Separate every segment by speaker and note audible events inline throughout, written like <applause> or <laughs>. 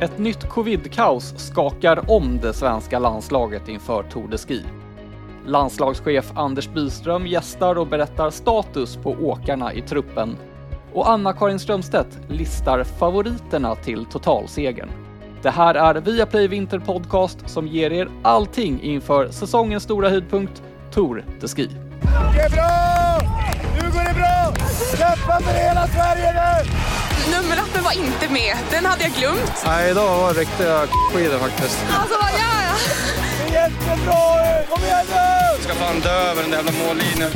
Speaker 1: Ett nytt covid-kaos skakar om det svenska landslaget inför Tour de Ski. Landslagschef Anders Byström gästar och berättar status på åkarna i truppen. Och Anna-Karin Strömstedt listar favoriterna till totalsegern. Det här är Viaplay Vinter Podcast som ger er allting inför säsongens stora höjdpunkt, Tour de Ski.
Speaker 2: Det är bra! Nu går det bra! Kämpa för hela Sverige nu!
Speaker 3: Nummerlappen var inte med. Den hade jag glömt.
Speaker 4: Nej, idag var det riktiga skidor faktiskt.
Speaker 3: Alltså, vad gör jag?
Speaker 2: Det är jättebra! Kom igen nu!
Speaker 4: ska fan dö över den där jävla mållinjen.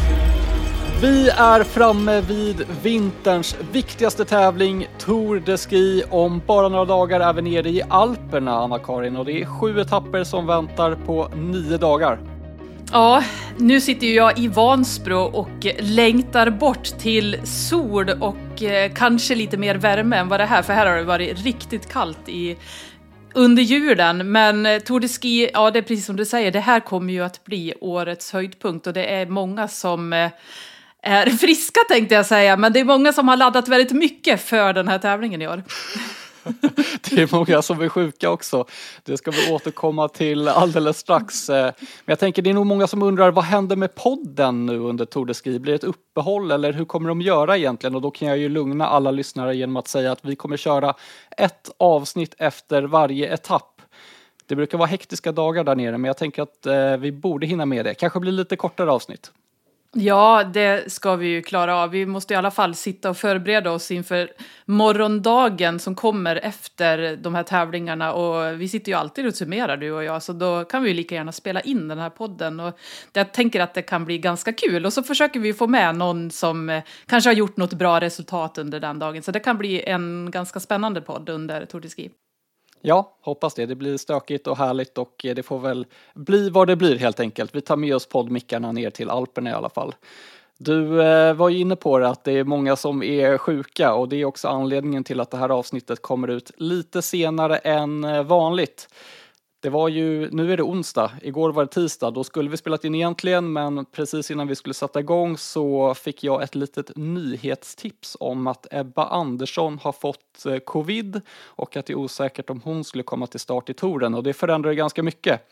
Speaker 1: Vi är framme vid vinterns viktigaste tävling, Tour de Ski. Om bara några dagar är vi nere i Alperna, Anna-Karin, och det är sju etapper som väntar på nio dagar.
Speaker 5: Ja, nu sitter ju jag i Vansbro och längtar bort till sol och eh, kanske lite mer värme än vad det här, för här har det varit riktigt kallt i under julen. Men eh, Tour de Ski, ja det är precis som du säger, det här kommer ju att bli årets höjdpunkt och det är många som eh, är <laughs> friska tänkte jag säga, men det är många som har laddat väldigt mycket för den här tävlingen i år. <laughs>
Speaker 1: Det är många som är sjuka också. Det ska vi återkomma till alldeles strax. Eh, men jag tänker det är nog många som undrar vad händer med podden nu under Tour de Ski? Blir det ett uppehåll eller hur kommer de göra egentligen? Och då kan jag ju lugna alla lyssnare genom att säga att vi kommer köra ett avsnitt efter varje etapp. Det brukar vara hektiska dagar där nere men jag tänker att eh, vi borde hinna med det. Kanske blir lite kortare avsnitt.
Speaker 5: Ja, det ska vi ju klara av. Vi måste i alla fall sitta och förbereda oss inför morgondagen som kommer efter de här tävlingarna. Och vi sitter ju alltid och summerar du och jag, så då kan vi ju lika gärna spela in den här podden. Och jag tänker att det kan bli ganska kul. Och så försöker vi få med någon som eh, kanske har gjort något bra resultat under den dagen. Så det kan bli en ganska spännande podd under Tour de Ski.
Speaker 1: Ja, hoppas det. Det blir stökigt och härligt och eh, det får väl bli vad det blir helt enkelt. Vi tar med oss poddmickarna ner till Alperna i alla fall. Du eh, var ju inne på det att det är många som är sjuka och det är också anledningen till att det här avsnittet kommer ut lite senare än eh, vanligt. Det var ju, nu är det onsdag, igår var det tisdag, då skulle vi spelat in egentligen men precis innan vi skulle sätta igång så fick jag ett litet nyhetstips om att Ebba Andersson har fått eh, covid och att det är osäkert om hon skulle komma till start i touren och det förändrade ganska mycket.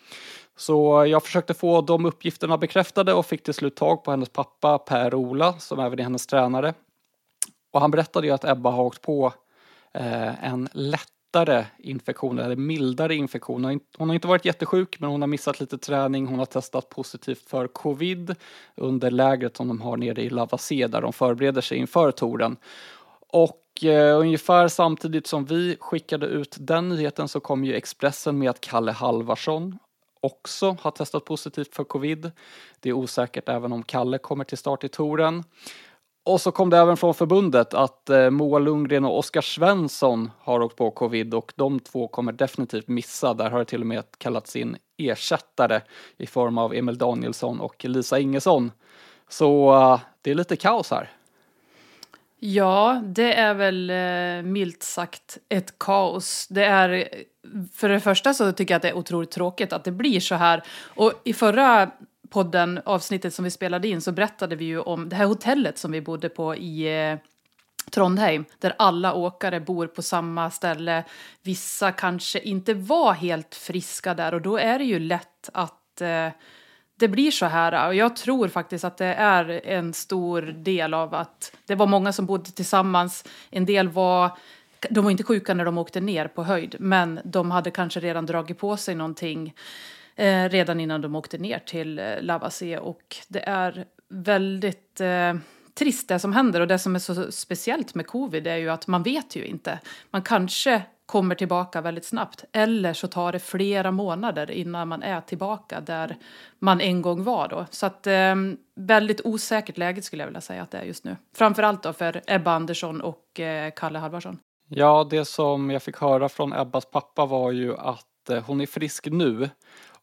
Speaker 1: Så jag försökte få de uppgifterna bekräftade och fick till slut tag på hennes pappa Per-Ola som även är hennes tränare. Och han berättade ju att Ebba har åkt på eh, en lättare infektioner, eller mildare infektioner. Hon har inte- Hon har inte varit jättesjuk men hon har missat lite träning, hon har testat positivt för covid under lägret som de har nere i Lavassé där de förbereder sig inför touren. Och eh, ungefär samtidigt som vi skickade ut den nyheten så kom ju Expressen med att Kalle Halvarsson också har testat positivt för covid. Det är osäkert även om Kalle kommer till start i touren. Och så kom det även från förbundet att eh, Moa Lundgren och Oskar Svensson har åkt på covid och de två kommer definitivt missa. Där har det till och med kallats in ersättare i form av Emil Danielsson och Lisa Ingesson. Så eh, det är lite kaos här.
Speaker 5: Ja, det är väl eh, milt sagt ett kaos. Det är, för det första så tycker jag att det är otroligt tråkigt att det blir så här. Och i förra podden, avsnittet som vi spelade in, så berättade vi ju om det här hotellet som vi bodde på i eh, Trondheim, där alla åkare bor på samma ställe. Vissa kanske inte var helt friska där och då är det ju lätt att eh, det blir så här. Och jag tror faktiskt att det är en stor del av att det var många som bodde tillsammans. En del var, de var inte sjuka när de åkte ner på höjd, men de hade kanske redan dragit på sig någonting eh, redan innan de åkte ner till eh, Lavazé. Och det är väldigt eh, trist det som händer. Och det som är så speciellt med covid är ju att man vet ju inte. Man kanske kommer tillbaka väldigt snabbt. Eller så tar det flera månader innan man är tillbaka där man en gång var då. Så att eh, väldigt osäkert läge skulle jag vilja säga att det är just nu. Framförallt då för Ebba Andersson och eh, Kalle Halvarsson.
Speaker 1: Ja, det som jag fick höra från Ebbas pappa var ju att eh, hon är frisk nu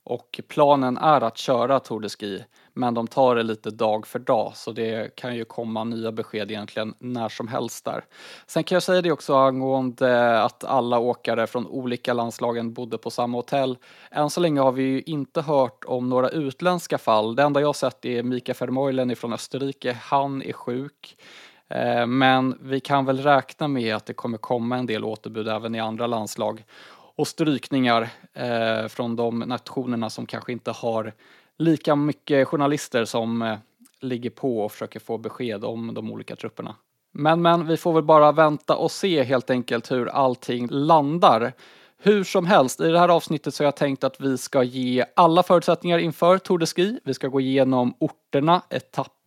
Speaker 1: och planen är att köra Tour de Ski men de tar det lite dag för dag så det kan ju komma nya besked egentligen när som helst där. Sen kan jag säga det också angående att alla åkare från olika landslagen bodde på samma hotell. Än så länge har vi ju inte hört om några utländska fall. Det enda jag har sett är Mika Vermeulen från Österrike. Han är sjuk. Eh, men vi kan väl räkna med att det kommer komma en del återbud även i andra landslag och strykningar eh, från de nationerna som kanske inte har lika mycket journalister som eh, ligger på och försöker få besked om de olika trupperna. Men, men vi får väl bara vänta och se helt enkelt hur allting landar. Hur som helst, i det här avsnittet så har jag tänkt att vi ska ge alla förutsättningar inför Tour de Ski. Vi ska gå igenom orterna,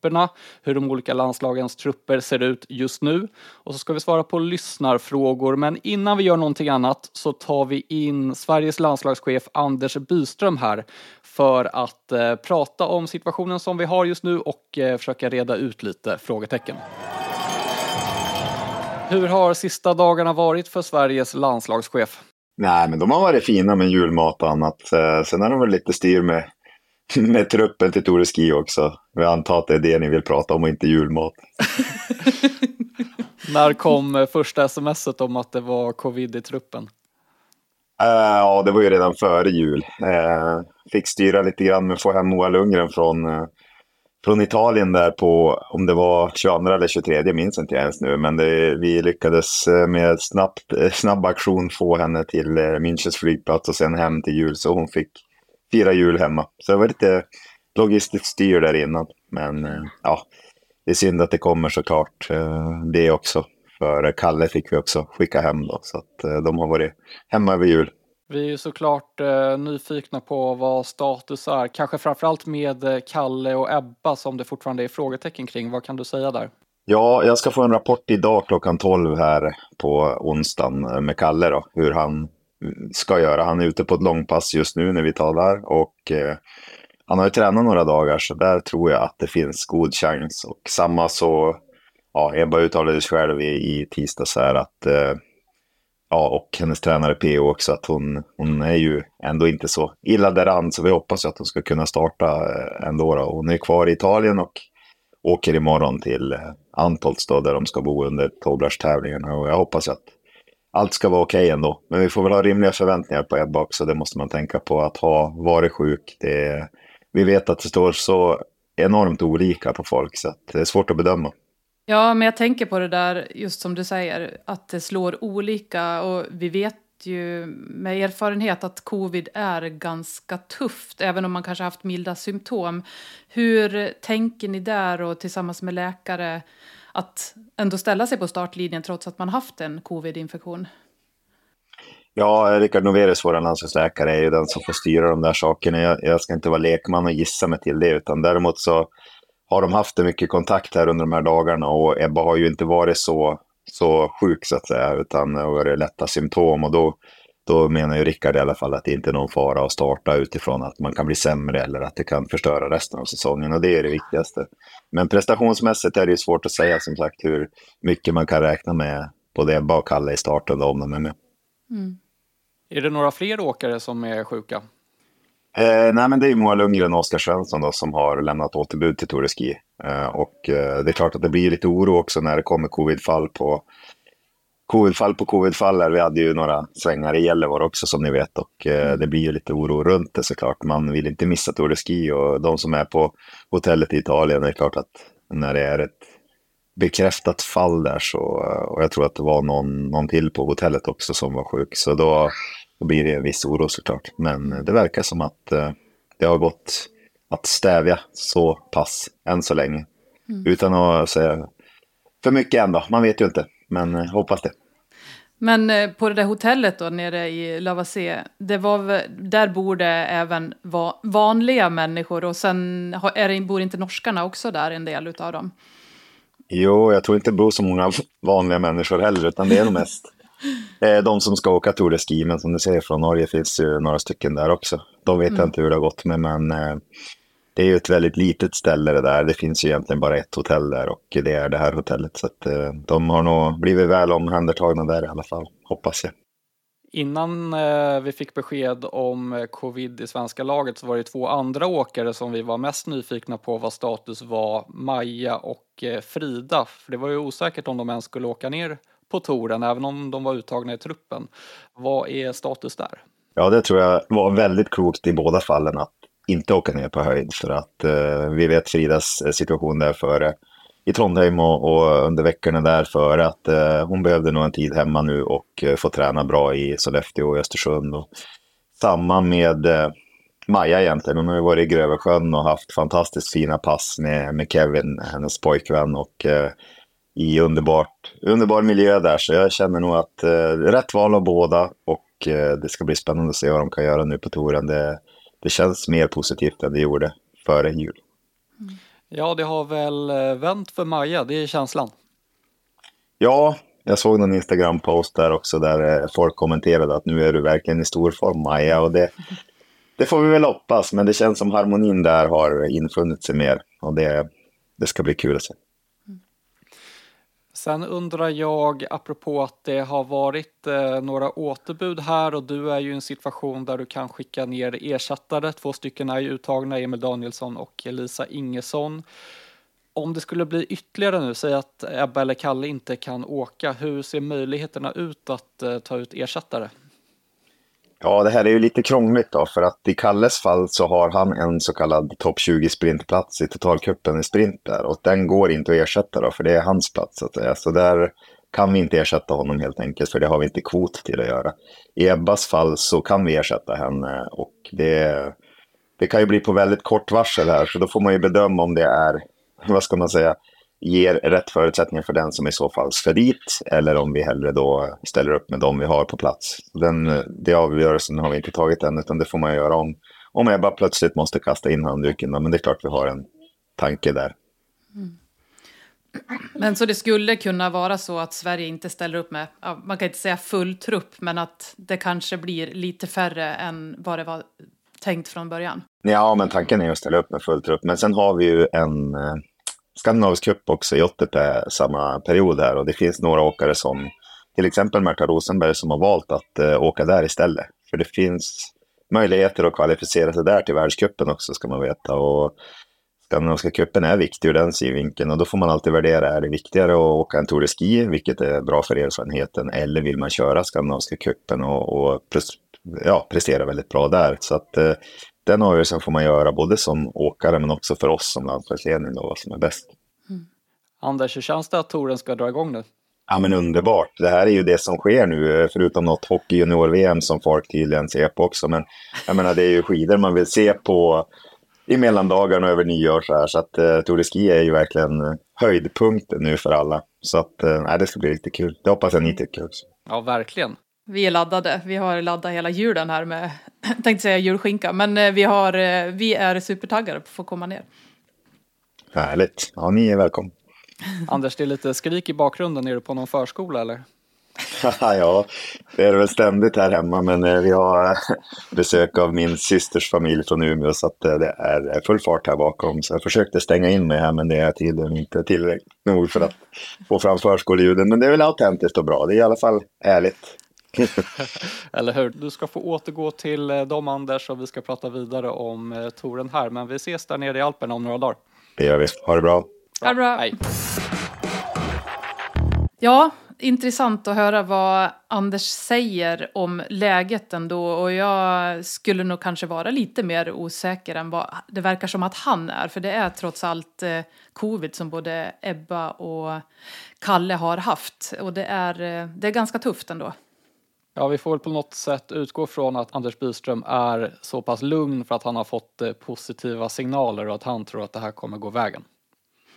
Speaker 1: trupperna, hur de olika landslagens trupper ser ut just nu och så ska vi svara på lyssnarfrågor. Men innan vi gör någonting annat så tar vi in Sveriges landslagschef Anders Byström här för att eh, prata om situationen som vi har just nu och eh, försöka reda ut lite frågetecken. Hur har sista dagarna varit för Sveriges landslagschef?
Speaker 6: Nej, men de har varit fina med julmat och annat. Eh, sen har de väl lite styr med, <laughs> med truppen till Tour Ski också. Jag antar att det är det ni vill prata om och inte julmat. <laughs>
Speaker 1: När kom eh, första smset om att det var covid i truppen?
Speaker 6: Uh, ja, det var ju redan före jul. Uh, fick styra lite grann med att få hem Moa Lundgren från, uh, från Italien där på, om det var 22 eller 23, jag minns inte ens nu. Men det, vi lyckades med snabbt, snabb aktion få henne till Münchens flygplats och sen hem till jul. Så hon fick fira jul hemma. Så det var lite logistiskt styr där innan. Men ja, det är synd att det kommer såklart det också. För Kalle fick vi också skicka hem då, så att de har varit hemma över jul.
Speaker 1: Vi är ju såklart eh, nyfikna på vad status är, kanske framförallt med Kalle och Ebba som det fortfarande är frågetecken kring. Vad kan du säga där?
Speaker 6: Ja, jag ska få en rapport idag klockan 12 här på onsdagen med Kalle då, hur han ska göra. Han är ute på ett långpass just nu när vi talar och eh, han har ju tränat några dagar så där tror jag att det finns god chans. Och samma så ja, Ebba uttalade sig själv i, i tisdags här att eh, ja, och hennes tränare PO också, att hon, hon är ju ändå inte så illa däran, så vi hoppas ju att hon ska kunna starta eh, ändå. Då. Hon är kvar i Italien och åker imorgon till eh, Antholz då, där de ska bo under tolvdagstävlingarna och jag hoppas att allt ska vara okej okay ändå. Men vi får väl ha rimliga förväntningar på Ebba också, det måste man tänka på. Att ha varit sjuk, det, vi vet att det står så enormt olika på folk, så det är svårt att bedöma.
Speaker 5: Ja, men jag tänker på det där, just som du säger, att det slår olika och vi vet ju med erfarenhet att covid är ganska tufft, även om man kanske haft milda symptom. Hur tänker ni där och tillsammans med läkare att ändå ställa sig på startlinjen trots att man haft en covid-infektion?
Speaker 6: Ja, Rickard Noverus, vår landslagsläkare, är ju den som får styra de där sakerna. Jag, jag ska inte vara lekman och gissa mig till det, utan däremot så har de haft mycket kontakt här under de här dagarna och Ebba har ju inte varit så, så sjuk så att säga, utan det har varit lätta symptom och då, då menar ju Rickard i alla fall att det inte är någon fara att starta utifrån att man kan bli sämre eller att det kan förstöra resten av säsongen och det är det viktigaste. Men prestationsmässigt är det ju svårt att säga som sagt hur mycket man kan räkna med både Ebba och Kalle i starten då, om de är med. Mm.
Speaker 1: Är det några fler åkare som är sjuka?
Speaker 6: Eh, nej, men det är Moa Lundgren och Oskar Svensson då, som har lämnat återbud till Tour. Eh, och eh, det är klart att det blir lite oro också när det kommer covidfall på covidfall på covidfall. Vi hade ju några svängar i Gällivare också som ni vet och eh, det blir ju lite oro runt det såklart. Man vill inte missa Tour de Ski och de som är på hotellet i Italien, det är klart att när det är ett bekräftat fall där så, och jag tror att det var någon, någon till på hotellet också som var sjuk, så då då blir det en viss oro såklart. Men det verkar som att eh, det har gått att stävja så pass än så länge. Mm. Utan att säga för mycket ändå. Man vet ju inte, men eh, hoppas det.
Speaker 5: Men eh, på det där hotellet då nere i det var, där bor det även va, vanliga människor och sen är det, bor inte norskarna också där, en del av dem?
Speaker 6: Jo, jag tror inte det bor så många vanliga människor heller, utan det är nog mest <laughs> Eh, de som ska åka Tour de Ski, men som du säger från Norge finns ju några stycken där också. De vet mm. jag inte hur det har gått med, men eh, det är ju ett väldigt litet ställe det där. Det finns ju egentligen bara ett hotell där och det är det här hotellet. Så att, eh, de har nog blivit väl omhändertagna där i alla fall, hoppas jag.
Speaker 1: Innan eh, vi fick besked om covid i svenska laget så var det två andra åkare som vi var mest nyfikna på vad status var, Maja och eh, Frida. För det var ju osäkert om de ens skulle åka ner på touren, även om de var uttagna i truppen. Vad är status där?
Speaker 6: Ja, det tror jag var väldigt klokt i båda fallen att inte åka ner på höjd för att eh, vi vet Fridas eh, situation där före i Trondheim och, och under veckorna där för att eh, hon behövde nog en tid hemma nu och eh, få träna bra i Sollefteå och Östersund. Och samma med eh, Maja egentligen. Hon har ju varit i Grövelsjön och haft fantastiskt fina pass med, med Kevin, hennes pojkvän. Och eh, i underbart, underbar miljö där. Så jag känner nog att eh, rätt val av båda. Och eh, det ska bli spännande att se vad de kan göra nu på touren. Det, det känns mer positivt än det gjorde före jul.
Speaker 1: Ja, det har väl eh, vänt för Maja, det är känslan.
Speaker 6: Ja, jag såg någon Instagram-post där också där eh, folk kommenterade att nu är du verkligen i stor form Maja. Och det, det får vi väl hoppas, men det känns som harmonin där har infunnit sig mer. Och det, det ska bli kul att se.
Speaker 1: Sen undrar jag, apropå att det har varit eh, några återbud här och du är ju i en situation där du kan skicka ner ersättare. Två stycken är ju uttagna, Emil Danielsson och Elisa Ingesson. Om det skulle bli ytterligare nu, säg att Ebba eller Kalle inte kan åka, hur ser möjligheterna ut att eh, ta ut ersättare?
Speaker 6: Ja, det här är ju lite krångligt då, för att i Kalles fall så har han en så kallad topp 20 sprintplats i totalcupen i sprint där och den går inte att ersätta då, för det är hans plats så att säga. Så där kan vi inte ersätta honom helt enkelt, för det har vi inte kvot till att göra. I Ebbas fall så kan vi ersätta henne och det, det kan ju bli på väldigt kort varsel här, så då får man ju bedöma om det är, <laughs> vad ska man säga, ger rätt förutsättningar för den som i så fall ska dit eller om vi hellre då ställer upp med dem vi har på plats. Den, det avgörelsen har vi inte tagit än utan det får man göra om, om Ebba plötsligt måste kasta in handduken. Men det är klart vi har en tanke där.
Speaker 5: Mm. Men så det skulle kunna vara så att Sverige inte ställer upp med, man kan inte säga full trupp, men att det kanske blir lite färre än vad det var tänkt från början?
Speaker 6: Ja, men tanken är att ställa upp med full trupp. Men sen har vi ju en eh, skandinavisk cup också i OTP samma period här och det finns några åkare som till exempel Märta Rosenberg som har valt att uh, åka där istället. För det finns möjligheter att kvalificera sig där till världscupen också ska man veta. Och Skandinaviska cupen är viktig ur den synvinkeln och då får man alltid värdera, är det viktigare att åka en Tour de Ski, vilket är bra för erfarenheten, eller vill man köra Skandinaviska cupen och, och ja, prestera väldigt bra där. Så att uh, den avgörelsen får man göra både som åkare men också för oss som landslagsledning då, vad som är bäst.
Speaker 1: Mm. Anders, hur känns det att touren ska dra igång nu?
Speaker 6: Ja men underbart. Det här är ju det som sker nu, förutom något hockey junior-VM som folk tydligen ser på också. Men jag menar det är ju skidor man vill se på i mellandagarna och över nyår så här. Så att uh, Tour de Ski är ju verkligen höjdpunkten nu för alla. Så att uh, det ska bli riktigt kul. Det hoppas jag ni tycker också.
Speaker 1: Ja, verkligen.
Speaker 5: Vi är laddade. Vi har laddat hela julen här med, <laughs> tänkte säga julskinka, men eh, vi, har, eh, vi är supertaggade på att få komma ner.
Speaker 6: Härligt. Ja, ni är välkomna. <laughs>
Speaker 1: Anders, det är lite skrik i bakgrunden. Är du på någon förskola eller? <laughs>
Speaker 6: ja, det är väl ständigt här hemma, men eh, vi har besök av min systers familj från Umeå, så att det är full fart här bakom. Så jag försökte stänga in mig här, men det är tydligen inte tillräckligt nog för att få fram förskoleljuden. Men det är väl autentiskt och bra. Det är i alla fall ärligt. <laughs>
Speaker 1: Eller hur? Du ska få återgå till eh, dem Anders och vi ska prata vidare om eh, touren här. Men vi ses där nere i Alperna om några dagar.
Speaker 6: Det gör vi. Ha det bra.
Speaker 5: bra. Ha det bra. Hej. Ja, intressant att höra vad Anders säger om läget ändå. Och jag skulle nog kanske vara lite mer osäker än vad det verkar som att han är. För det är trots allt eh, covid som både Ebba och Kalle har haft. Och det är, det är ganska tufft ändå.
Speaker 1: Ja, vi får väl på något sätt utgå från att Anders Byström är så pass lugn för att han har fått eh, positiva signaler och att han tror att det här kommer gå vägen.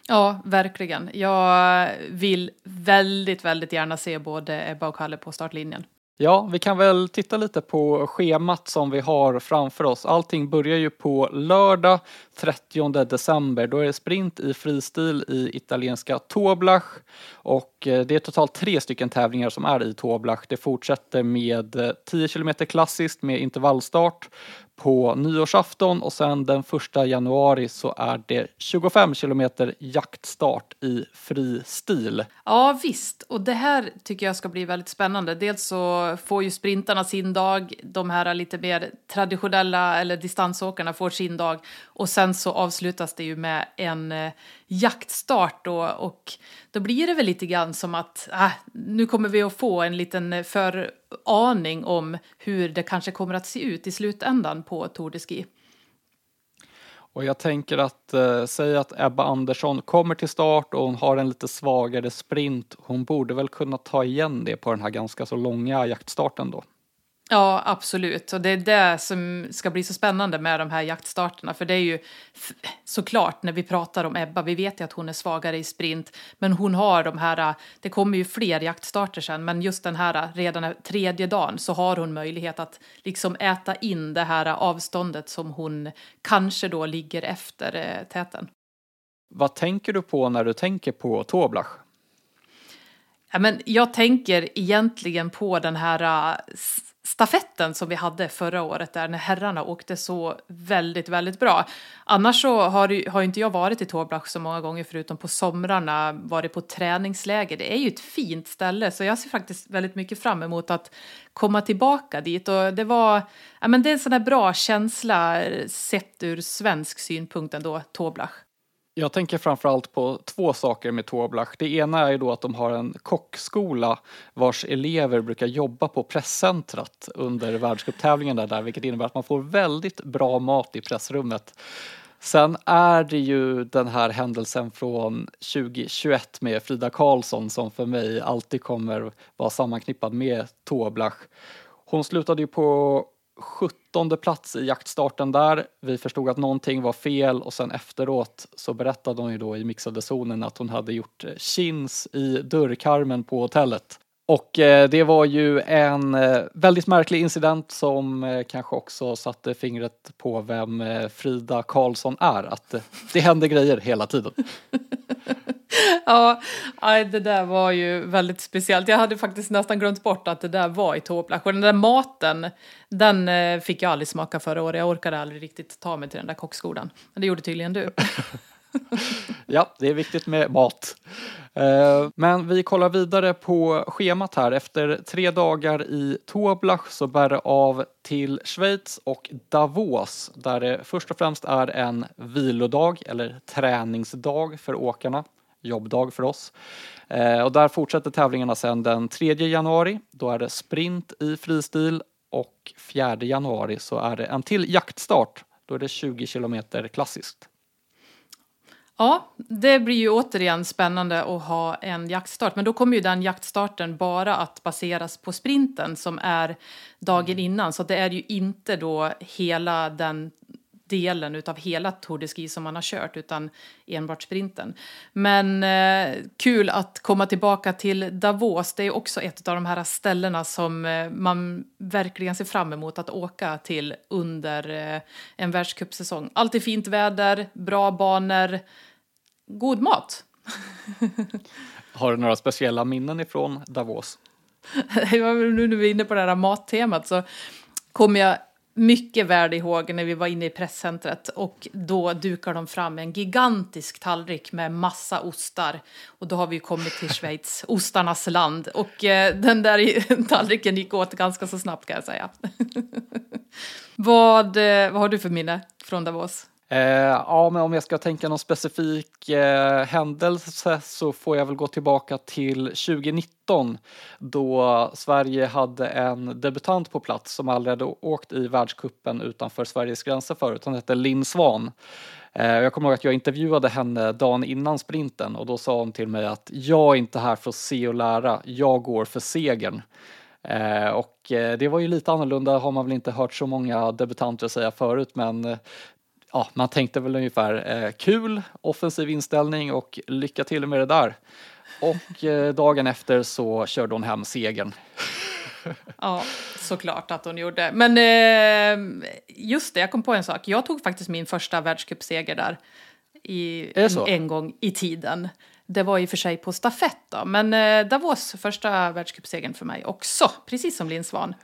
Speaker 5: Ja, verkligen. Jag vill väldigt, väldigt gärna se både Ebba och Kalle på startlinjen.
Speaker 1: Ja, vi kan väl titta lite på schemat som vi har framför oss. Allting börjar ju på lördag 30 december. Då är det sprint i fristil i italienska Toblach och eh, det är totalt tre stycken tävlingar som är i Toblach. Det fortsätter med eh, 10 km klassiskt med intervallstart på nyårsafton och sen den första januari så är det 25 kilometer jaktstart i fri stil.
Speaker 5: Ja visst, och det här tycker jag ska bli väldigt spännande. Dels så får ju sprintarna sin dag, de här lite mer traditionella eller distansåkarna får sin dag och sen så avslutas det ju med en eh, jaktstart då och då blir det väl lite grann som att äh, nu kommer vi att få en liten föraning om hur det kanske kommer att se ut i slutändan på Tour de Ski.
Speaker 1: Och jag tänker att, eh, säg att Ebba Andersson kommer till start och hon har en lite svagare sprint. Hon borde väl kunna ta igen det på den här ganska så långa jaktstarten då.
Speaker 5: Ja, absolut. Och det är det som ska bli så spännande med de här jaktstarterna. För det är ju såklart när vi pratar om Ebba, vi vet ju att hon är svagare i sprint, men hon har de här, det kommer ju fler jaktstarter sen, men just den här redan tredje dagen så har hon möjlighet att liksom äta in det här avståndet som hon kanske då ligger efter täten.
Speaker 1: Vad tänker du på när du tänker på Toblach?
Speaker 5: Ja, men jag tänker egentligen på den här stafetten som vi hade förra året där när herrarna åkte så väldigt, väldigt bra. Annars så har, har inte jag varit i Toblach så många gånger förutom på somrarna, varit på träningsläger. Det är ju ett fint ställe så jag ser faktiskt väldigt mycket fram emot att komma tillbaka dit och det var, ja men det är en sån här bra känsla eh, sett ur svensk synpunkt ändå, Toblach.
Speaker 1: Jag tänker framförallt på två saker med Toblach. Det ena är ju då att de har en kockskola vars elever brukar jobba på presscentrat under världscuptävlingen där, där, vilket innebär att man får väldigt bra mat i pressrummet. Sen är det ju den här händelsen från 2021 med Frida Karlsson som för mig alltid kommer vara sammanknippad med Toblach. Hon slutade ju på 17 plats i jaktstarten där. Vi förstod att någonting var fel och sen efteråt så berättade hon ju då i mixade zonen att hon hade gjort eh, chins i dörrkarmen på hotellet. Och eh, det var ju en eh, väldigt märklig incident som kanske också satte fingret på vem Frida Karlsson är. Att det händer grejer hela tiden. <laughs> <laughs>
Speaker 5: ja, det där var ju väldigt speciellt. Jag hade faktiskt nästan glömt bort att det där var i Toplach. Och den där maten, den eh, fick jag aldrig smaka förra året. Jag orkade aldrig riktigt ta mig till den där kockskolan. Men det gjorde tydligen du. <laughs>
Speaker 1: ja, det är viktigt med mat. Eh, men vi kollar vidare på schemat här. Efter tre dagar i Toblach så bär det av till Schweiz och Davos där det först och främst är en vilodag eller träningsdag för åkarna. Jobbdag för oss. Eh, och där fortsätter tävlingarna sedan den 3 januari. Då är det sprint i fristil och 4 januari så är det en till jaktstart. Då är det 20 kilometer klassiskt.
Speaker 5: Ja, det blir ju återigen spännande att ha en jaktstart. Men då kommer ju den jaktstarten bara att baseras på sprinten som är dagen innan. Så det är ju inte då hela den delen utav hela Tour de Ski som man har kört utan enbart sprinten. Men eh, kul att komma tillbaka till Davos. Det är också ett av de här ställena som eh, man verkligen ser fram emot att åka till under eh, en världscupsäsong. Alltid fint väder, bra banor, god mat. <laughs>
Speaker 1: Har du några speciella minnen ifrån Davos? <laughs>
Speaker 5: nu när vi är inne på det här mattemat så kommer jag mycket väl ihåg när vi var inne i presscentret och då dukar de fram en gigantisk tallrik med massa ostar. Och då har vi kommit till Schweiz, <laughs> ostarnas land. Och eh, den där <laughs> tallriken gick åt ganska så snabbt kan jag säga. <laughs> vad, eh, vad har du för minne från Davos?
Speaker 1: Eh, ja, men om jag ska tänka någon specifik eh, händelse så får jag väl gå tillbaka till 2019 då Sverige hade en debutant på plats som aldrig hade åkt i världskuppen utanför Sveriges gränser förut. Hon hette Linn Svan. Eh, jag kommer ihåg att jag intervjuade henne dagen innan sprinten och då sa hon till mig att jag är inte här för att se och lära, jag går för segern. Eh, och eh, det var ju lite annorlunda har man väl inte hört så många debutanter säga förut men eh, ja, man tänkte väl ungefär eh, kul, offensiv inställning och lycka till med det där. Och eh, dagen efter så körde hon hem segern.
Speaker 5: ja, såklart att hon gjorde. Men eh, just det, jag kom på en sak. Jag tog faktiskt min första världscupseger där i, en gång i tiden. Det var i och för sig på stafett då, men eh, Davos första världscupsegern för mig också, precis som Linn Svan.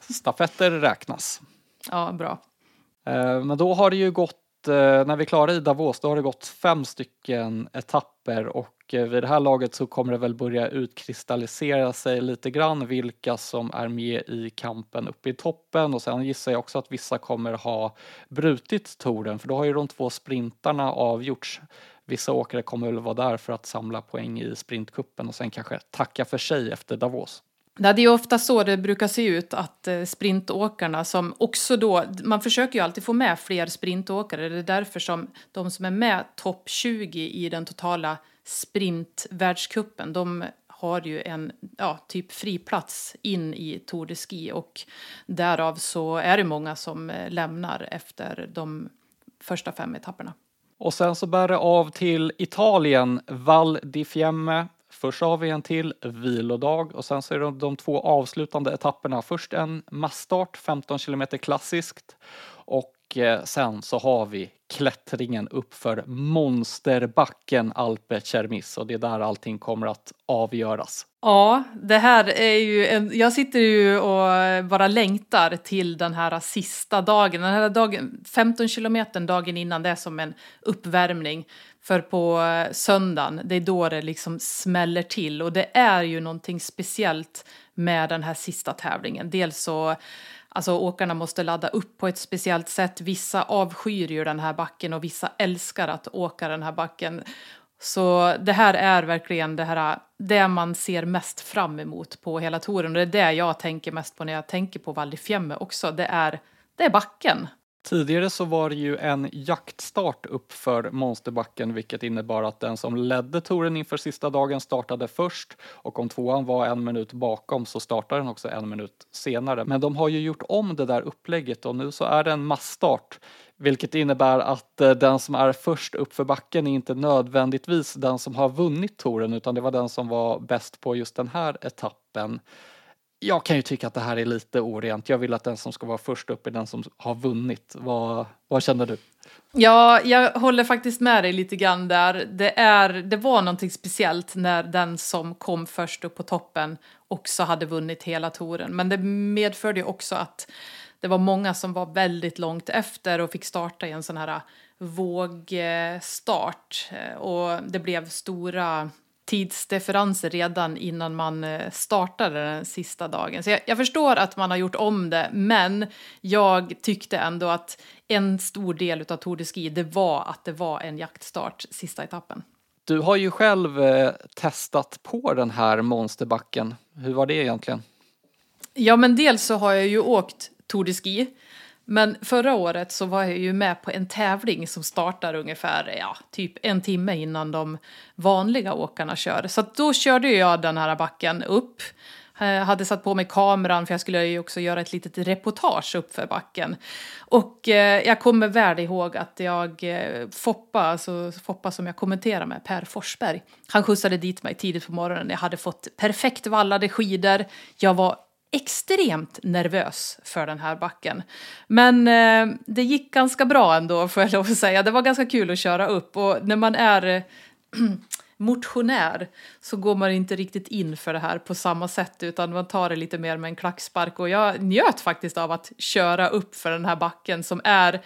Speaker 1: Stafetter räknas.
Speaker 5: Ja, bra.
Speaker 1: Eh, men då har det ju gått, eh, när vi är klara i Davos, då har det gått fem stycken etapper och eh, vid det här laget så kommer det väl börja utkristallisera sig lite grann vilka som är med i kampen uppe i toppen och sen gissar jag också att vissa kommer ha brutit touren för då har ju de två sprintarna avgjorts. Vissa åkare kommer väl vara där för att samla poäng i sprintkuppen och sen kanske tacka för sig efter Davos.
Speaker 5: Det är ju ofta så det brukar se ut att eh, sprintåkarna som också då, man försöker ju alltid få med fler sprintåkare, det är därför som de som är med topp 20 i den totala sprintvärldscupen, de har ju en ja, typ fri plats in i Tour de Ski och därav så är det många som eh, lämnar efter de första fem etapperna.
Speaker 1: Och sen så bär det av till Italien, Val di Fiemme. Först har vi en till vilodag och sen så är det de två avslutande etapperna. Först en massstart, 15 kilometer klassiskt och eh, sen så har vi klättringen uppför monsterbacken Alpe Cermis och det är där allting kommer att avgöras.
Speaker 5: Ja, det här är ju en, jag sitter ju och bara längtar till den här sista dagen. Den här dagen, 15 kilometer dagen innan, det är som en uppvärmning. För på söndagen, det är då det liksom smäller till och det är ju någonting speciellt med den här sista tävlingen. Dels så Alltså åkarna måste ladda upp på ett speciellt sätt. Vissa avskyr ju den här backen och vissa älskar att åka den här backen. Så det här är verkligen det, här, det man ser mest fram emot på hela touren. Och det är det jag tänker mest på när jag tänker på Val di Fiemme också. Det är, det är backen.
Speaker 1: Tidigare så var det ju en jaktstart uppför Monsterbacken vilket innebar att den som ledde touren inför sista dagen startade först och om tvåan var en minut bakom så startade den också en minut senare. Men de har ju gjort om det där upplägget och nu så är det en massstart vilket innebär att eh, den som är först uppför backen är inte nödvändigtvis den som har vunnit touren utan det var den som var bäst på just den här etappen jag kan ju tycka att det här är lite orent. Jag vill att den som ska vara först upp är den som har vunnit. Vad, vad känner du?
Speaker 5: Ja, jag håller faktiskt med dig lite grann där. Det, är, det var någonting speciellt när den som kom först upp på toppen också hade vunnit hela touren. Men det medförde ju också att det var många som var väldigt långt efter och fick starta i en sån här eh, vågstart. Eh, och det blev stora tidsdifferenser redan innan man eh, startade den sista dagen. Så jag, jag, förstår att man har gjort om det, men jag tyckte ändå att en stor del av Tour de Ski, det var att det var en jaktstart sista etappen.
Speaker 1: Du har ju själv eh, testat på den här monsterbacken. Hur var det egentligen?
Speaker 5: Ja, men dels så har jag ju åkt Tour de Ski men förra året så var jag ju med på en tävling som startar ungefär ja, typ en timme innan de vanliga åkarna kör. Så då körde jag den här backen upp. Jag hade satt på mig kameran för jag skulle ju också göra ett litet reportage upp för backen. Och eh, jag kommer väl ihåg att jag, eh, Foppa, alltså Foppa som jag kommenterar med, Per Forsberg, han skjutsade dit mig tidigt på morgonen. Jag hade fått perfekt vallade skidor. Jag var extremt nervös för den här backen. Men eh, det gick ganska bra ändå får jag lov att säga. Det var ganska kul att köra upp och när man är eh, <clears throat> motionär så går man inte riktigt in för det här på samma sätt utan man tar det lite mer med en klackspark och jag njöt faktiskt av att köra upp för den här backen som är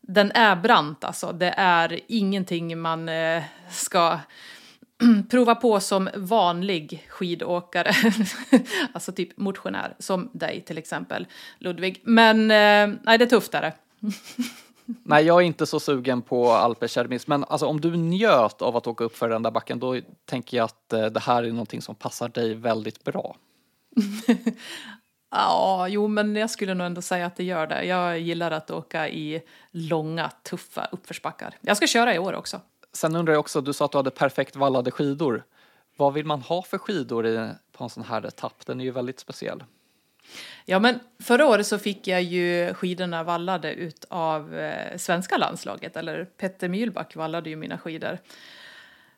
Speaker 5: den är brant alltså. Det är ingenting man eh, ska <clears throat> prova på som vanlig skidåkare, <laughs> alltså typ motionär, som dig till exempel, Ludvig. Men eh, nej, det är det. <laughs>
Speaker 1: Nej, jag är inte så sugen på Alpecermis, men alltså, om du njöt av att åka upp för den där backen, då tänker jag att eh, det här är någonting som passar dig väldigt bra. <laughs>
Speaker 5: ja, jo, men jag skulle nog ändå säga att det gör det. Jag gillar att åka i långa, tuffa uppförsbackar. Jag ska köra i år också.
Speaker 1: Sen undrar jag också, du sa att du hade perfekt vallade skidor. Vad vill man ha för skidor i, på en sån här etapp? Den är ju väldigt speciell.
Speaker 5: Ja, men förra året så fick jag ju skidorna vallade ut av eh, svenska landslaget, eller Petter Mylback vallade ju mina skidor.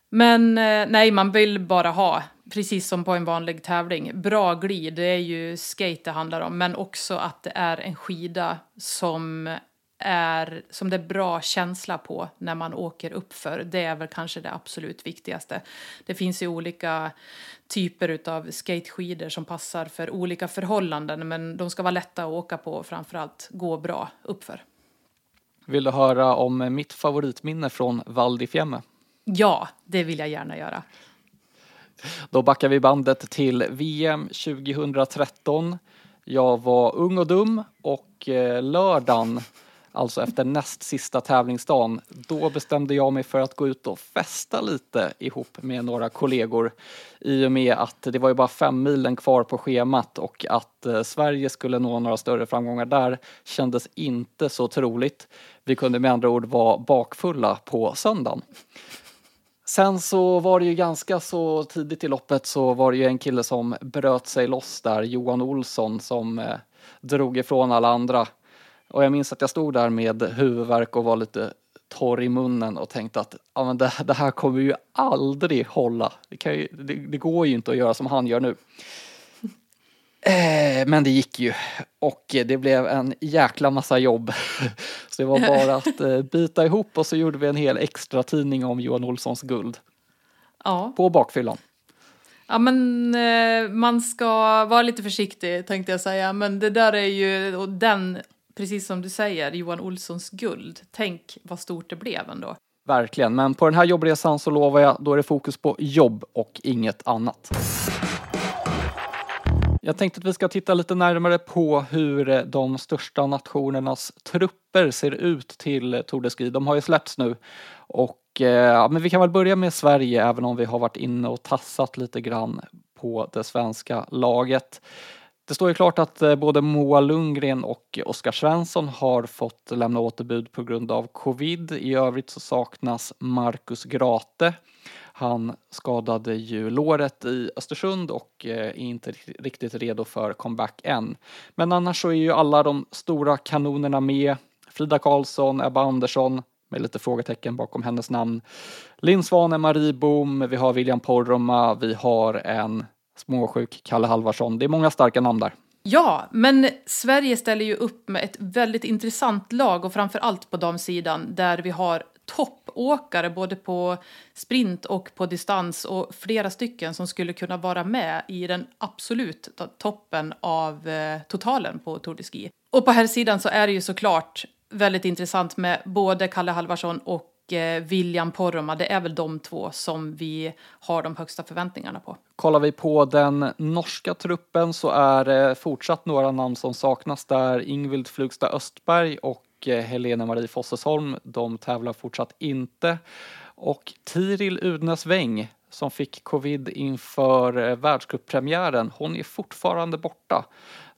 Speaker 5: Men eh, nej, man vill bara ha, precis som på en vanlig tävling, bra glid. Det är ju skate det handlar om, men också att det är en skida som är, som det är bra känsla på när man åker uppför. Det är väl kanske det absolut viktigaste. Det finns ju olika typer av skateskidor som passar för olika förhållanden men de ska vara lätta att åka på och framförallt gå bra uppför.
Speaker 1: Vill du höra om mitt favoritminne från Val di Fiemme?
Speaker 5: Ja, det vill jag gärna göra.
Speaker 1: Då backar vi bandet till VM 2013. Jag var ung och dum och eh, lördagen alltså efter näst sista tävlingsdagen, då bestämde jag mig för att gå ut och festa lite ihop med några kollegor. I och med att det var ju bara fem milen kvar på schemat och att eh, Sverige skulle nå några större framgångar där kändes inte så troligt. Vi kunde med andra ord vara bakfulla på söndagen. Sen så var det ju ganska så tidigt i loppet så var det ju en kille som bröt sig loss där, Johan Olsson, som eh, drog ifrån alla andra. Och jag minns att jag stod där med huvudvärk och var lite torr i munnen och tänkte att ja, men det, det här kommer ju aldrig hålla. Det, ju, det, det, går ju inte att göra som han gör nu. <laughs> Eh, men det gick ju och det blev en jäkla massa jobb. <laughs> Så det var bara att eh, bita ihop och så gjorde vi en hel extra tidning om Johan Olssons guld.
Speaker 5: Ja.
Speaker 1: På bakfyllan.
Speaker 5: Ja men eh, man ska vara lite försiktig tänkte jag säga. Men det där är ju, den, precis som du säger, Johan Olssons guld. Tänk vad stort det blev ändå.
Speaker 1: Verkligen, men på den här jobbresan så lovar jag, då är det fokus på jobb och inget annat. Jag tänkte att vi ska titta lite närmare på hur eh, de största nationernas trupper ser ut till eh, Tour de Ski. De har ju släppts nu och eh, ja, men vi kan väl börja med Sverige även om vi har varit inne och tassat lite grann på det svenska laget. Det står ju klart att eh, både Moa Lundgren och Oskar Svensson har fått lämna återbud på grund av covid. I övrigt så saknas Marcus Grate han skadade ju låret i Östersund och eh, är inte riktigt redo för comeback än. Men annars så är ju alla de stora kanonerna med. Frida Karlsson, Ebba Andersson, med lite frågetecken bakom hennes namn. Linn Svane, Marie Boom, vi har William Poromaa, vi har en småsjuk Kalle Halvarsson. Det är många starka namn där.
Speaker 5: Ja, men Sverige ställer ju upp med ett väldigt intressant lag och framför allt på damsidan där vi har toppåkare både på sprint och på distans och flera stycken som skulle kunna vara med i den absolut toppen av eh, totalen på Tour de Ski. Och på här sidan så är det ju såklart väldigt intressant med både Kalle Halvarsson och Eh, William Poromaa. Det är väl de två som vi har de högsta förväntningarna på.
Speaker 1: Kollar vi på den norska truppen så är det fortsatt några namn som saknas där. Ingvild Flugstad Östberg och eh, Helena Marie Fossesholm, de tävlar fortsatt inte. Och Tiril Udnes Weng som fick covid inför eh, världscuppremiären, hon är fortfarande borta.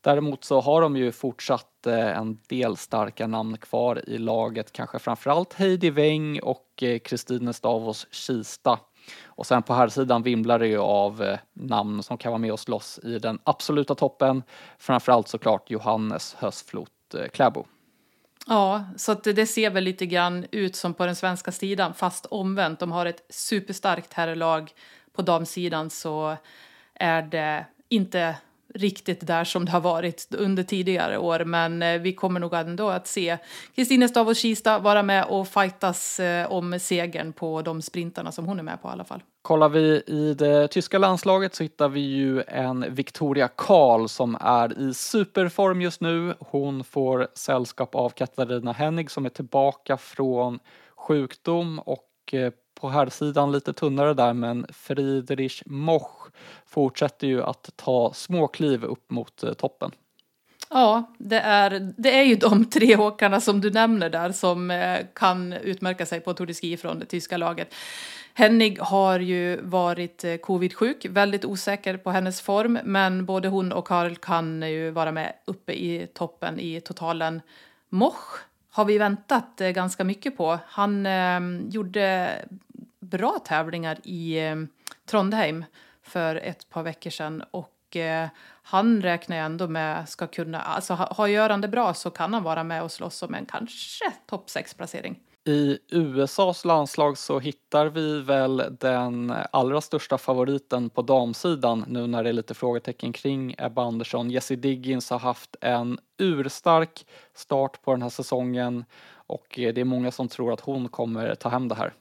Speaker 1: Däremot så har de ju fortsatt eh, en del starka namn kvar i laget, kanske framförallt Heidi Weng och eh, Kristine Stavos Kista. Och sen på här sidan vimlar det ju av eh, namn som kan vara med och slåss i den absoluta toppen. Framförallt såklart Johannes Hösflot Kläbo.
Speaker 5: Ja, så att det ser väl lite grann ut som på den svenska sidan, fast omvänt. De har ett superstarkt herrlag. På damsidan så är det inte riktigt där som det har varit under tidigare år. Men eh, vi kommer nog ändå att se Kristine Stavås Kista vara med och fightas eh, om segern på de sprintarna som hon är med på i alla fall.
Speaker 1: Kollar vi i det tyska landslaget så hittar vi ju en Victoria Karl som är i superform just nu. Hon får sällskap av Katarina Hennig som är tillbaka från sjukdom och eh, på här sidan lite tunnare där men Friedrich Moch fortsätter ju att ta små kliv upp mot eh, toppen.
Speaker 5: Ja, det är, det är ju de tre åkarna som du nämner där som eh, kan utmärka sig på Tour de Ski från det tyska laget. Hennig har ju varit eh, covid-sjuk, väldigt osäker på hennes form, men både hon och Karl kan ju vara med uppe i toppen i totalen. Moch har vi väntat ganska mycket på. Han eh, gjorde bra tävlingar i eh, Trondheim för ett par veckor sedan och eh, han räknar jag ändå med ska kunna, alltså har Göran det bra så kan han vara med och slåss om en kanske topp 6-placering.
Speaker 1: I USAs landslag så hittar vi väl den allra största favoriten på damsidan nu när det är lite frågetecken kring Ebba Andersson. Jessie Diggins har haft en urstark start på den här säsongen och eh, det är många som tror att hon kommer ta hem det här.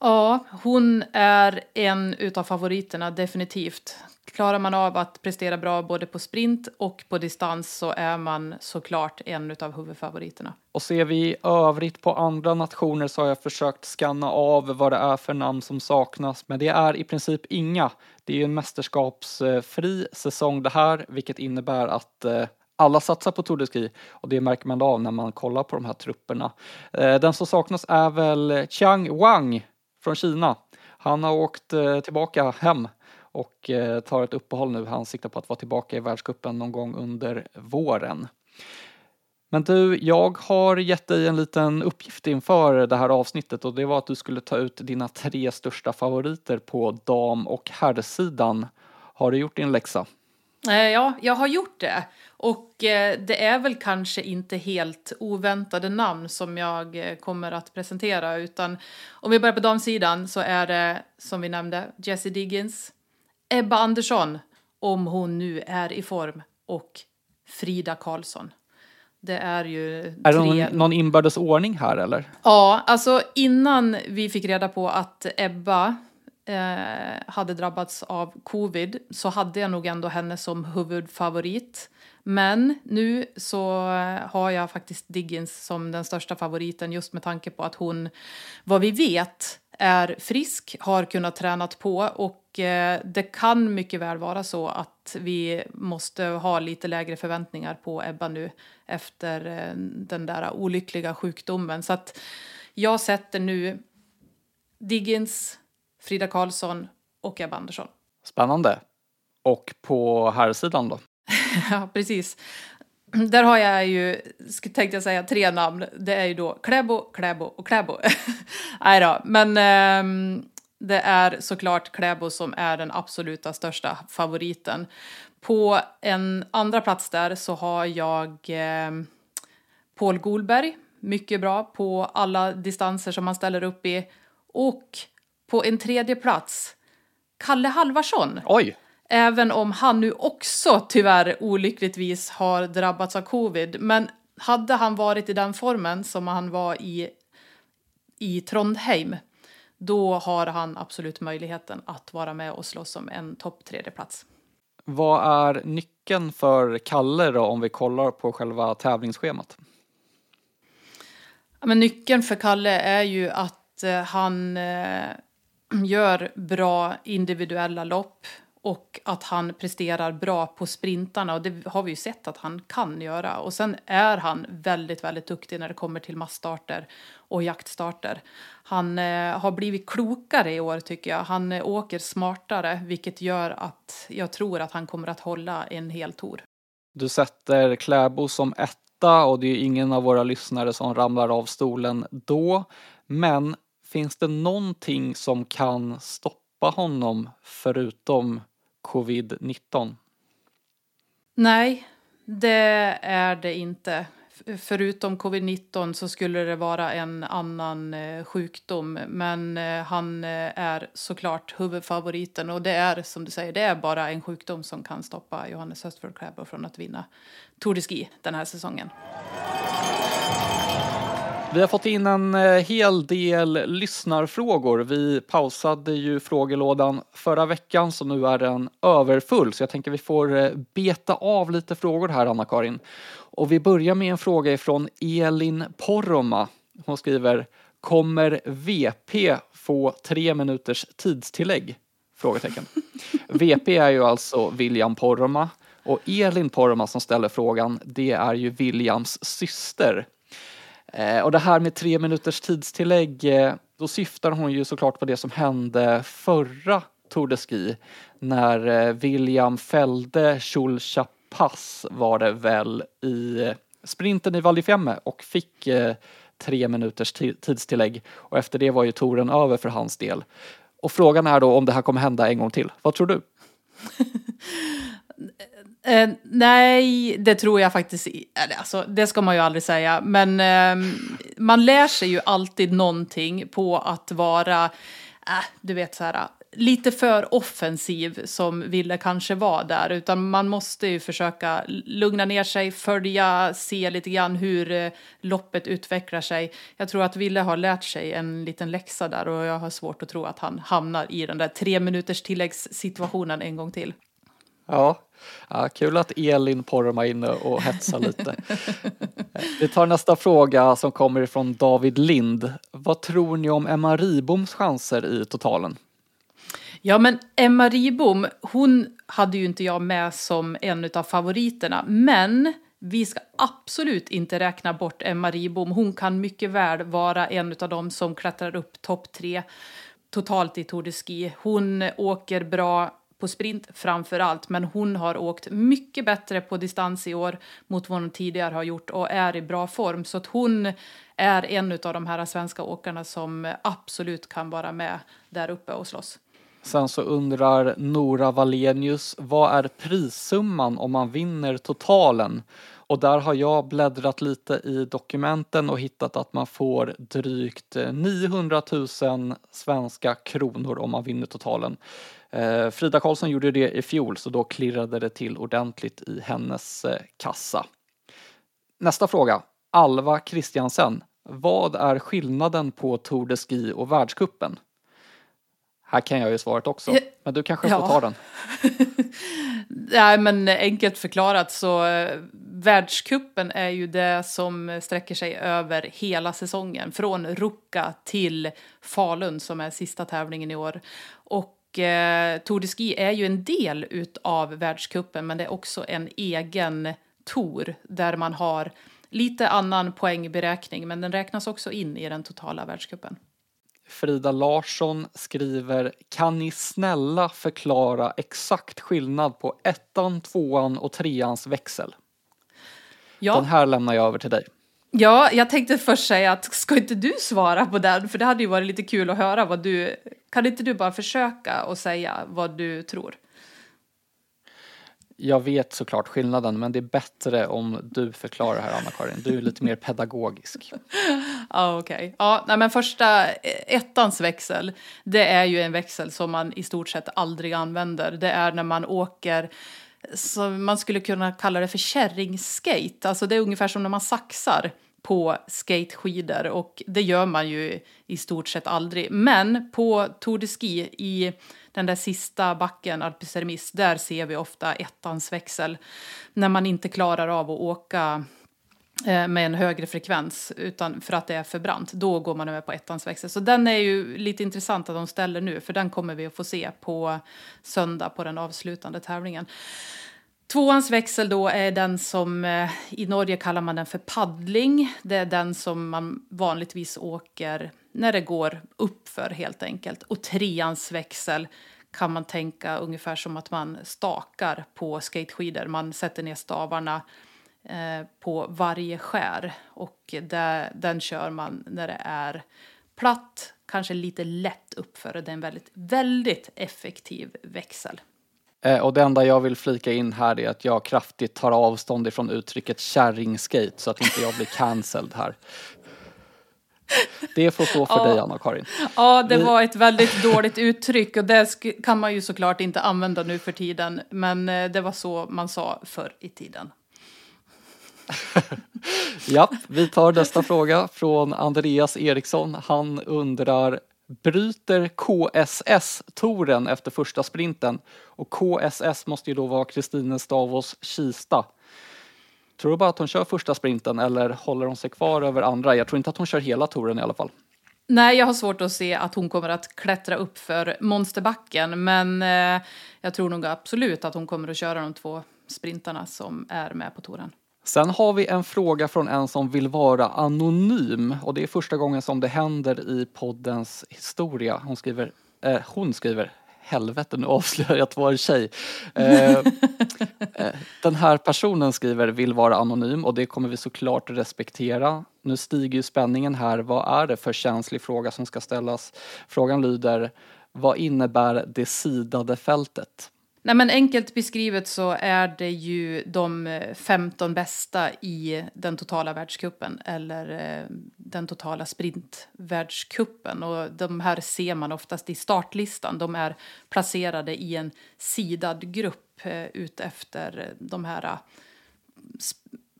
Speaker 5: Ja, hon är en utav favoriterna definitivt. Klarar man av att prestera bra både på sprint och på distans så är man såklart en utav huvudfavoriterna.
Speaker 1: Och ser vi i övrigt på andra nationer så har jag försökt skanna av vad det är för namn som saknas, men det är i princip inga. Det är ju en mästerskapsfri säsong det här, vilket innebär att eh, alla satsar på Tour de Ski och det märker man av när man kollar på de här trupperna. Eh, den som saknas är väl Chiang Wang från Kina. Han har åkt eh, tillbaka hem och eh, tar ett uppehåll nu. Han siktar på att vara tillbaka i världscupen någon gång under våren. Men du, jag har gett dig en liten uppgift inför det här avsnittet och det var att du skulle ta ut dina tre största favoriter på dam och herrsidan. Har du gjort din läxa?
Speaker 5: Eh, Ja, jag har gjort det. Och eh, det är väl kanske inte helt oväntade namn som jag eh, kommer att presentera. Utan om vi börjar på damsidan så är det, som vi nämnde, Jessie Diggins, Ebba Andersson, om hon nu är i form, och Frida Karlsson. Det är ju
Speaker 1: Är det
Speaker 5: tre...
Speaker 1: någon, någon inbördes ordning här eller?
Speaker 5: Ja, alltså innan vi fick reda på att Ebba eh, hade drabbats av covid så hade jag nog ändå henne som huvudfavorit. Men nu så eh, har jag faktiskt Diggins som den största favoriten just med tanke på att hon, vad vi vet, är frisk, har kunnat tränat på och eh, det kan mycket väl vara så att vi måste ha lite lägre förväntningar på Ebba nu efter eh, den där olyckliga sjukdomen. Så att jag sätter nu Diggins, Frida Karlsson och Ebba Andersson.
Speaker 1: Spännande. Och på herrsidan då? <laughs>
Speaker 5: ja, precis. Där har jag ju, tänkte jag säga, tre namn. Det är ju då Kläbo, Kläbo och Kläbo. <laughs> Nej då, men ehm, det är såklart Kläbo som är den absoluta största favoriten. På en andra plats där så har jag ehm, Paul Golberg, mycket bra på alla distanser som han ställer upp i. Och på en tredje plats, Kalle Halvarsson.
Speaker 1: Oj!
Speaker 5: Även om han nu också tyvärr olyckligtvis har drabbats av covid. Men hade han varit i den formen som han var i, i Trondheim då har han absolut möjligheten att vara med och slåss om en topp tredje plats.
Speaker 1: Vad är nyckeln för Kalle då om vi kollar på själva tävlingsschemat?
Speaker 5: Ja, Men nyckeln för Kalle är ju att eh, han eh, <clears throat> gör bra individuella lopp och att han presterar bra på sprintarna och det har vi ju sett att han kan göra. Och sen är han väldigt, väldigt duktig när det kommer till massstarter och jaktstarter. Han eh, har blivit klokare i år tycker jag. Han eh, åker smartare vilket gör att jag tror att han kommer att hålla en hel tour.
Speaker 1: Du sätter Kläbo som etta och det är ingen av våra lyssnare som ramlar av stolen då. Men finns det någonting som kan stoppa honom förutom covid-19?
Speaker 5: Nej, det är det inte. Förutom covid-19 så skulle det vara en annan eh, sjukdom. Men eh, han eh, är såklart huvudfavoriten. Och det är som du säger, det är bara en sjukdom som kan stoppa Johannes Östford Kläbo från att vinna Tour de Ski den här säsongen.
Speaker 1: Vi har fått in en eh, hel del lyssnarfrågor. Vi pausade ju frågelådan förra veckan så nu är den överfull så jag tänker vi får eh, beta av lite frågor här Anna-Karin. Och vi börjar med en fråga ifrån Elin Poroma. Hon skriver Kommer VP få tre minuters tidstillägg? Frågetecken. <laughs> VP är ju alltså William Poroma och Elin Poroma som ställer frågan det är ju Williams syster. Eh, och det här med tre minuters tidstillägg, eh, då syftar hon ju såklart på det som hände förra Tour de Ski när eh, William fällde Chul Chapas var det väl i eh, sprinten i Val di Fiemme och fick eh, tre minuters tidstillägg och efter det var ju touren över för hans del. Och frågan är då om det här kommer hända en gång till. Vad tror du? <laughs>
Speaker 5: Eh, nej, det tror jag faktiskt eh, alltså, Det ska man ju aldrig säga. Men eh, man lär sig ju alltid någonting på att vara, eh, du vet så här, lite för offensiv som Ville kanske var där. Utan man måste ju försöka lugna ner sig, följa, se lite grann hur eh, loppet utvecklar sig. Jag tror att Ville har lärt sig en liten läxa där och jag har svårt att tro att han hamnar i den där tre minuters tilläggssituationen en gång till.
Speaker 1: Ja, ja kul att Elin Porroma är inne och hetsar lite. <laughs> Vi tar nästa fråga som kommer från David Lind. Vad tror ni om Emma Riboms chanser i totalen?
Speaker 5: Ja, men Emma Ribom, hon hade ju inte jag med som en av favoriterna. Men vi ska absolut inte räkna bort Emma Ribom. Hon kan mycket väl vara en av dem som klättrar upp topp tre totalt i Tour de Ski. Hon åker bra på sprint framför allt, men hon har åkt mycket bättre på distans i år mot vad hon tidigare har gjort och är i bra form. Så att hon är en av de här svenska åkarna som absolut kan vara med där uppe och slåss.
Speaker 1: Sen så undrar Nora Wallenius, vad är prissumman om man vinner totalen? Och där har jag bläddrat lite i dokumenten och hittat att man får drygt 900 000 svenska kronor om man vinner totalen. Eh, Frida Karlsson gjorde det i fjol så då klirrade det till ordentligt i hennes eh, kassa. Nästa fråga. Alva Kristiansen. Vad är skillnaden på Tour de Ski och världskuppen? Här kan jag ju svaret också, men du kanske
Speaker 5: ja.
Speaker 1: får ta den. <laughs>
Speaker 5: Nej, men enkelt förklarat så eh, världskuppen är ju det som sträcker sig över hela säsongen, från Ruka till Falun som är sista tävlingen i år. Och eh, Tour de Ski är ju en del utav världskuppen, men det är också en egen tour där man har lite annan poängberäkning, men den räknas också in i den totala världskuppen.
Speaker 1: Frida Larsson skriver Kan ni snälla förklara exakt skillnad på ettan, tvåan och treans växel?
Speaker 5: Ja.
Speaker 1: Den här lämnar jag över till dig.
Speaker 5: Ja, jag tänkte först säga att ska inte du svara på den? För det hade ju varit lite kul att höra vad du... Kan inte du bara försöka och säga vad du tror?
Speaker 1: Jag vet såklart skillnaden, men det är bättre om du förklarar här, Anna-Karin. Du är lite mer pedagogisk. <laughs>
Speaker 5: Ja, okej. Okay. Ja, nej, men första ettans växel, det är ju en växel som man i stort sett aldrig använder. Det är när man åker så man skulle kunna kalla det för kärringskate. Alltså det är ungefär som när man saxar på skateskidor och det gör man ju i stort sett aldrig. Men på Tour de Ski i den där sista backen, Alpe där ser vi ofta ettans växel när man inte klarar av att åka Eh, med en högre frekvens utan för att det är för brant. Då går man över på ettans växel. Så den är ju lite intressant att de ställer nu för den kommer vi att få se på söndag på den avslutande tävlingen. Tvåans växel då är den som eh, i Norge kallar man den för paddling. Det är den som man vanligtvis åker när det går uppför helt enkelt. Och treans växel kan man tänka ungefär som att man stakar på skateskidor. Man sätter ner stavarna på varje skär och där, den kör man när det är platt, kanske lite lätt uppför. Det är en väldigt, väldigt effektiv växel.
Speaker 1: Eh, och det enda jag vill flika in här är att jag kraftigt tar avstånd ifrån uttrycket kärringskate så att inte jag blir cancelled här. Det får stå för ja. dig, Anna-Karin.
Speaker 5: Ja, det Vi... var ett väldigt dåligt uttryck och det kan man ju såklart inte använda nu för tiden. Men eh, det var så man sa förr i tiden. <laughs>
Speaker 1: ja, vi tar nästa fråga från Andreas Eriksson. Han undrar bryter KSS touren efter första sprinten och KSS måste ju då vara Kristine Stavås Kista. Tror du bara att hon kör första sprinten eller håller hon sig kvar över andra? Jag tror inte att hon kör hela touren i alla fall.
Speaker 5: Nej, jag har svårt att se att hon kommer att klättra upp för monsterbacken, men eh, jag tror nog absolut att hon kommer att köra de två sprintarna som är med på touren.
Speaker 1: Sen har vi en fråga från en som vill vara anonym och det är första gången som det händer i poddens historia. Hon skriver, eh, hon skriver helvete nu avslöjar jag att det var en tjej. Eh, <laughs> eh, den här personen skriver vill vara anonym och det kommer vi såklart respektera. Nu stiger ju spänningen här. Vad är det för känslig fråga som ska ställas? Frågan lyder vad innebär det sidade fältet?
Speaker 5: Nej, men enkelt beskrivet så är det ju de eh, 15 bästa i den totala världskuppen eller eh, den totala sprintvärldskuppen. Och de här ser man oftast i startlistan. De är placerade i en sidad grupp eh, utefter de här eh,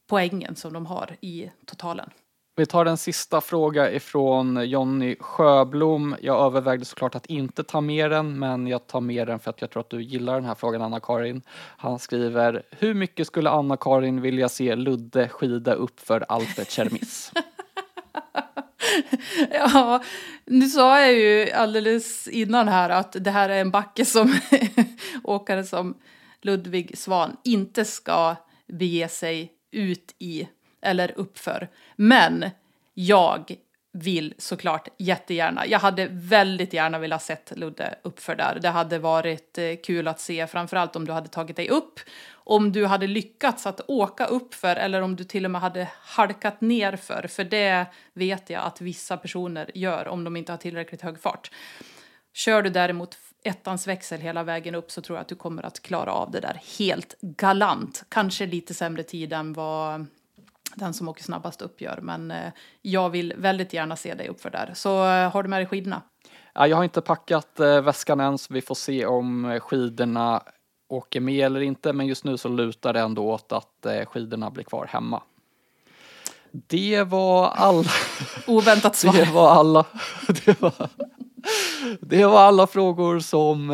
Speaker 5: poängen som de har i totalen.
Speaker 1: Vi tar en sista fråga ifrån Jonny Sjöblom. Jag övervägde såklart att inte ta med den, men jag tar med den för att jag tror att du gillar den här frågan, Anna-Karin. Han skriver, hur mycket skulle Anna-Karin vilja se Ludde skida upp för Alpe Cermis? <laughs>
Speaker 5: ja, nu sa jag ju alldeles innan här att det här är en backe som <laughs> åkare som Ludvig Svan inte ska bege sig ut i eller uppför. Men jag vill såklart jättegärna. Jag hade väldigt gärna velat sett Ludde uppför där. Det hade varit eh, kul att se, framförallt om du hade tagit dig upp. Om du hade lyckats att åka uppför eller om du till och med hade halkat ner för. För det vet jag att vissa personer gör om de inte har tillräckligt hög fart. Kör du däremot ettans växel hela vägen upp så tror jag att du kommer att klara av det där helt galant. Kanske lite sämre tid än vad den som åker snabbast upp gör. Men eh, jag vill väldigt gärna se dig uppför där. Så eh, har du med dig skidorna?
Speaker 1: Ja, jag har inte packat eh, väskan än så vi får se om skidorna åker med eller inte. Men just nu så lutar det ändå åt att skidorna blir kvar hemma. Det var alla. <laughs>
Speaker 5: Oväntat svar.
Speaker 1: Det var alla. <laughs> Det var, det var alla frågor som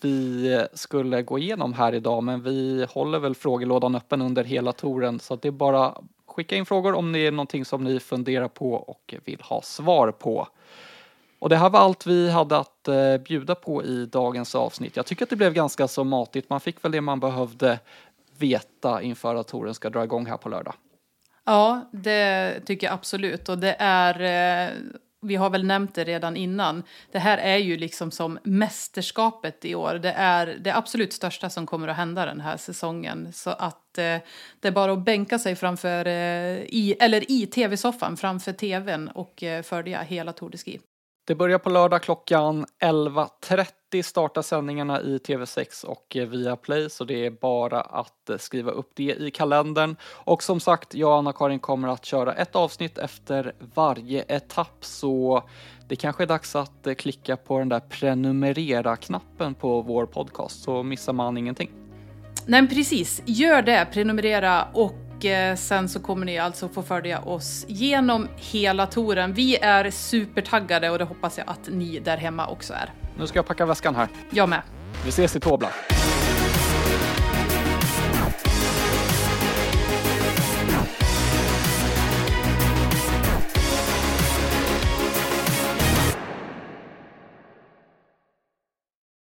Speaker 1: vi skulle gå igenom här idag, men vi håller väl frågelådan öppen under hela touren så det är bara skicka in frågor om det är någonting som ni funderar på och vill ha svar på. Och det här var allt vi hade att eh, bjuda på i dagens avsnitt. Jag tycker att det blev ganska så matigt. Man fick väl det man behövde veta inför att touren ska dra igång här på lördag.
Speaker 5: Ja, det tycker jag absolut. Och det är, eh, vi har väl nämnt det redan innan, det här är ju liksom som mästerskapet i år. Det är det absolut största som kommer att hända den här säsongen. Så att eh, det är bara att bänka sig framför, eh, i, eller i tv-soffan framför tvn och eh, följa hela Tour de Ski.
Speaker 1: Det börjar på lördag klockan 11.30 startar sändningarna i TV6 och Viaplay, så det är bara att skriva upp det i kalendern. Och som sagt, jag och Anna-Karin kommer att köra ett avsnitt efter varje etapp så det kanske är dags att klicka på den där prenumerera-knappen på vår podcast så missar man ingenting.
Speaker 5: Nej, men precis. Gör det. Prenumerera och eh, sen så kommer ni alltså få följa oss genom hela touren. Vi är supertaggade och det hoppas jag att ni där hemma också är.
Speaker 1: Nu ska jag packa väskan här.
Speaker 5: Jag med.
Speaker 1: Vi ses i Tobla.